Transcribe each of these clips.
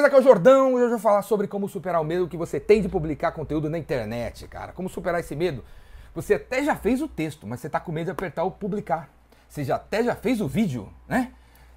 beleza? Aqui é o Jordão e hoje eu vou falar sobre como superar o medo que você tem de publicar conteúdo na internet, cara. Como superar esse medo? Você até já fez o texto, mas você tá com medo de apertar o publicar. Você já até já fez o vídeo, né?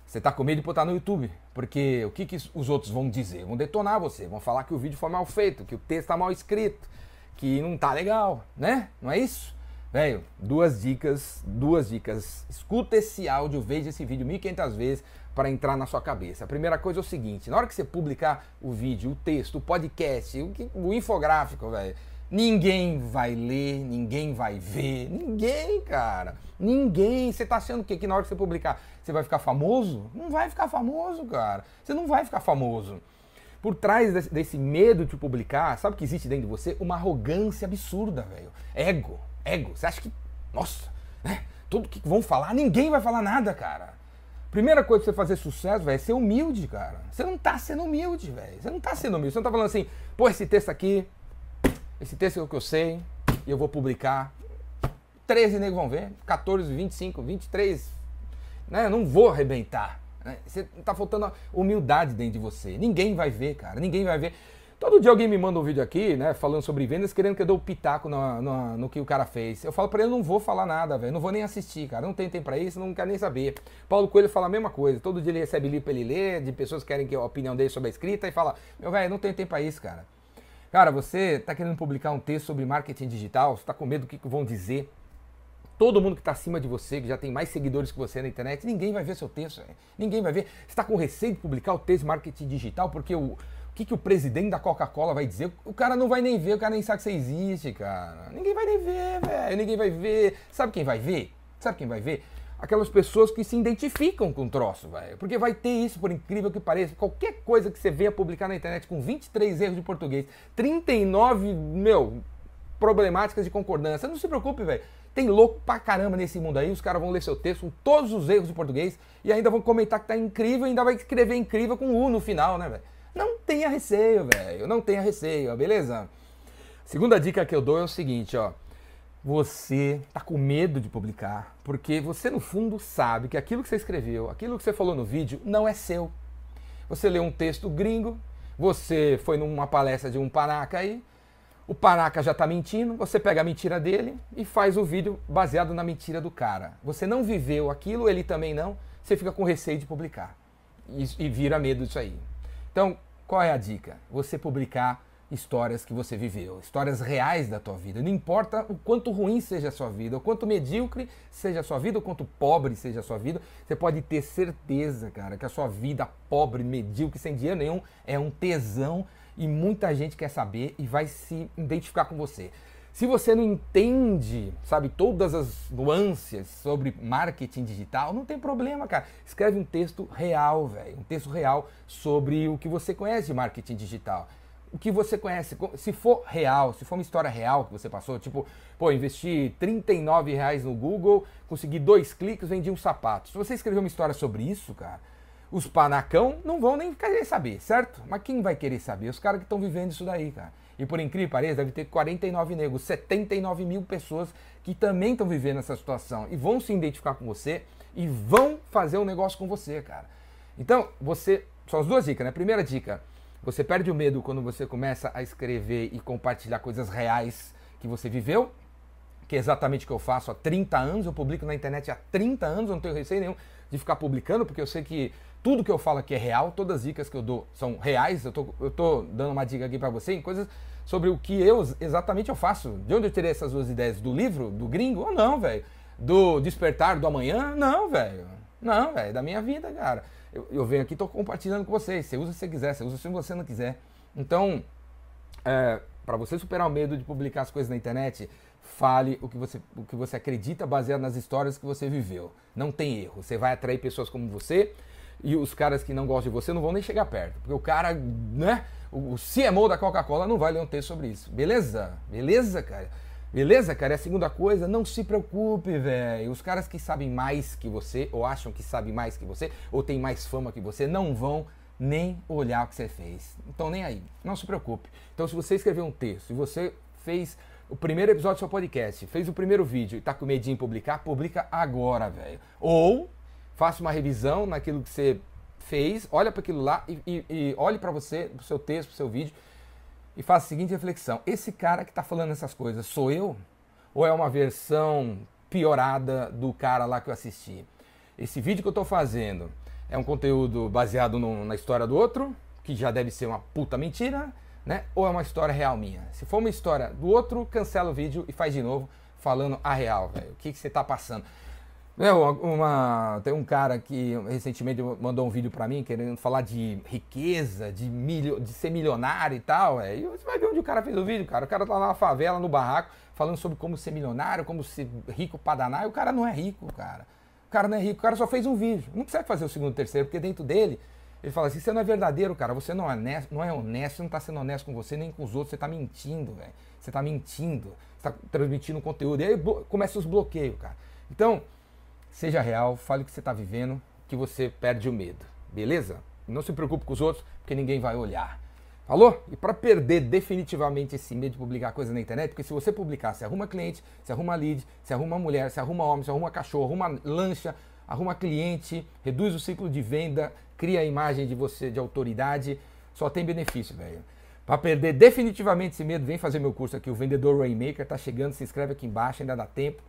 Você tá com medo de botar no YouTube, porque o que, que os outros vão dizer? Vão detonar você, vão falar que o vídeo foi mal feito, que o texto tá mal escrito, que não tá legal, né? Não é isso? Velho, duas dicas, duas dicas. Escuta esse áudio, veja esse vídeo 1500 vezes para entrar na sua cabeça. A primeira coisa é o seguinte: na hora que você publicar o vídeo, o texto, o podcast, o, o infográfico, velho, ninguém vai ler, ninguém vai ver, ninguém, cara. Ninguém. Você tá achando que, que na hora que você publicar você vai ficar famoso? Não vai ficar famoso, cara. Você não vai ficar famoso. Por trás desse, medo de publicar, sabe o que existe dentro de você? Uma arrogância absurda, velho. Ego. Ego. Você acha que, nossa, né? Tudo que vão falar, ninguém vai falar nada, cara. Primeira coisa pra você fazer sucesso, velho, é ser humilde, cara. Você não tá sendo humilde, velho. Você não tá sendo humilde. Você não tá falando assim, pô, esse texto aqui, esse texto é o que eu sei, e eu vou publicar. 13 negros vão ver, 14, 25, 23, né? Eu não vou arrebentar. Né? Você tá faltando humildade dentro de você. Ninguém vai ver, cara. Ninguém vai ver. Todo dia alguém me manda um vídeo aqui, né, falando sobre vendas, querendo que eu dê o um pitaco no, no, no, que o cara fez. Eu falo para ele, não vou falar nada, velho, não vou nem assistir, cara, não tem tempo pra isso, não quero nem saber. Paulo Coelho fala a mesma coisa, todo dia ele recebe livro pra ele ler, de pessoas que querem que a opinião dele sobre a escrita, e fala, meu velho, não tem tempo pra isso, cara. Cara, você tá querendo publicar um texto sobre marketing digital, você tá com medo do que vão dizer, todo mundo que está acima de você, que já tem mais seguidores que você na internet, ninguém vai ver seu texto. Ninguém vai ver. Você está com receio de publicar o texto marketing digital porque o, o que, que o presidente da Coca-Cola vai dizer? O cara não vai nem ver, o cara nem sabe que você existe, cara. Ninguém vai nem ver, velho. Ninguém vai ver. Sabe quem vai ver? Sabe quem vai ver? Aquelas pessoas que se identificam com o troço, velho. Porque vai ter isso, por incrível que pareça. Qualquer coisa que você venha publicar na internet com 23 erros de português, 39, meu, problemáticas de concordância. Não se preocupe, velho. Tem louco pra caramba nesse mundo aí. Os caras vão ler seu texto com todos os erros de português e ainda vão comentar que tá incrível e ainda vai escrever incrível com U no final, né, velho? Não tenha receio, velho. Não tenha receio, beleza? Segunda dica que eu dou é o seguinte, ó. Você tá com medo de publicar porque você no fundo sabe que aquilo que você escreveu, aquilo que você falou no vídeo não é seu. Você leu um texto gringo, você foi numa palestra de um panaca aí, o panaca já tá mentindo, você pega a mentira dele e faz o vídeo baseado na mentira do cara. Você não viveu aquilo, ele também não, você fica com receio de publicar. E, e vira medo disso aí. Então, qual é a dica? Você publicar histórias que você viveu, histórias reais da tua vida. Não importa o quanto ruim seja a sua vida, o quanto medíocre seja a sua vida, o quanto pobre seja a sua vida, você pode ter certeza, cara, que a sua vida pobre, medíocre, sem dinheiro nenhum, é um tesão e muita gente quer saber e vai se identificar com você. Se você não entende, sabe, todas as nuances sobre marketing digital, não tem problema, cara. Escreve um texto real, velho. Um texto real sobre o que você conhece de marketing digital. O que você conhece, se for real, se for uma história real que você passou, tipo, pô, investi 39 reais no Google, consegui dois cliques, vendi um sapato. Se você escrever uma história sobre isso, cara, os panacão não vão nem querer saber, certo? Mas quem vai querer saber? Os caras que estão vivendo isso daí, cara. E por incrível que pareça, deve ter 49 negros, 79 mil pessoas que também estão vivendo essa situação e vão se identificar com você e vão fazer um negócio com você, cara. Então, você. São as duas dicas, né? Primeira dica: você perde o medo quando você começa a escrever e compartilhar coisas reais que você viveu, que é exatamente o que eu faço há 30 anos. Eu publico na internet há 30 anos, eu não tenho receio nenhum de ficar publicando, porque eu sei que tudo que eu falo aqui é real, todas as dicas que eu dou são reais. Eu tô, eu tô dando uma dica aqui para você em coisas sobre o que eu exatamente eu faço. De onde eu tirei essas duas ideias? Do livro? Do gringo? Ou não, velho? Do despertar do amanhã? Não, velho. Não, velho. Da minha vida, cara. Eu, eu venho aqui e tô compartilhando com vocês. Você usa se você quiser, você usa se você não quiser. Então, é, para você superar o medo de publicar as coisas na internet, fale o que, você, o que você acredita baseado nas histórias que você viveu. Não tem erro. Você vai atrair pessoas como você e os caras que não gostam de você não vão nem chegar perto. Porque o cara, né? O, CMO da Coca-Cola não vai ler um texto sobre isso. Beleza? Beleza, cara? Beleza, cara? E a segunda coisa, não se preocupe, velho. Os caras que sabem mais que você, ou acham que sabem mais que você, ou têm mais fama que você, não vão nem olhar o que você fez. Então, nem aí. Não se preocupe. Então, se você escreveu um texto, se você fez o primeiro episódio do seu podcast, fez o primeiro vídeo e tá com medinho em publicar, publica agora, velho. Ou faça uma revisão naquilo que você fez, olha para aquilo lá e, e, e olhe para você, para o seu texto, para o seu vídeo e faça a seguinte reflexão: esse cara que está falando essas coisas sou eu? Ou é uma versão piorada do cara lá que eu assisti? Esse vídeo que eu estou fazendo é um conteúdo baseado no, na história do outro, que já deve ser uma puta mentira, né? Ou é uma história real minha? Se for uma história do outro, cancela o vídeo e faz de novo falando a real, velho. O que, que você está passando? Meu, uma, tem um cara que recentemente mandou um vídeo para mim querendo falar de riqueza, de, milho, de ser milionário e tal. É. E você vai ver onde o cara fez o vídeo, cara. O cara tá lá na favela, no barraco, falando sobre como ser milionário, como ser rico pra danar. E o cara não é rico, cara. Cara não é rico, o cara só fez um vídeo. Não precisa fazer o segundo, terceiro, porque dentro dele ele fala assim: você não é verdadeiro, cara. Você não é honesto, não é honesto, você não tá sendo honesto com você nem com os outros. Você tá mentindo, velho. Você tá mentindo. Você tá transmitindo conteúdo. E aí começa os bloqueios, cara. Então seja real, fale o que você está vivendo, que você perde o medo, beleza? Não se preocupe com os outros, porque ninguém vai olhar. Falou? E para perder definitivamente esse medo de publicar coisa na internet, porque se você publicar, se arruma cliente, se arruma lead, se arruma mulher, se arruma homem, se arruma cachorro, arruma lancha, arruma cliente, reduz o ciclo de venda, cria a imagem de você de autoridade, só tem benefício, velho. Para perder definitivamente esse medo, vem fazer meu curso aqui, o Vendedor Rainmaker, tá chegando, se inscreve aqui embaixo, ainda dá tempo.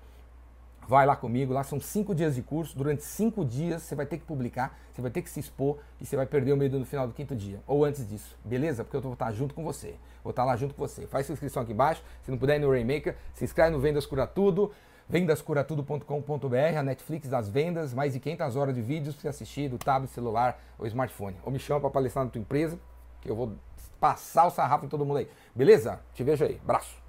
Vai lá comigo, lá são cinco dias de curso. Durante cinco dias você vai ter que publicar, você vai ter que se expor e você vai perder o medo no final do quinto dia. Ou antes disso, beleza? Porque eu vou estar junto com você. Vou estar lá junto com você. Faz sua inscrição aqui embaixo. Se não puder ir no Rainmaker, se inscreve no Vendas Cura Tudo. Vendascuratudo.com.br, a Netflix das vendas, mais de 500 horas de vídeos para você assistir do tablet, celular ou smartphone. Ou me chama para palestrar na tua empresa, que eu vou passar o sarrafo em todo mundo aí. Beleza? Te vejo aí. Abraço.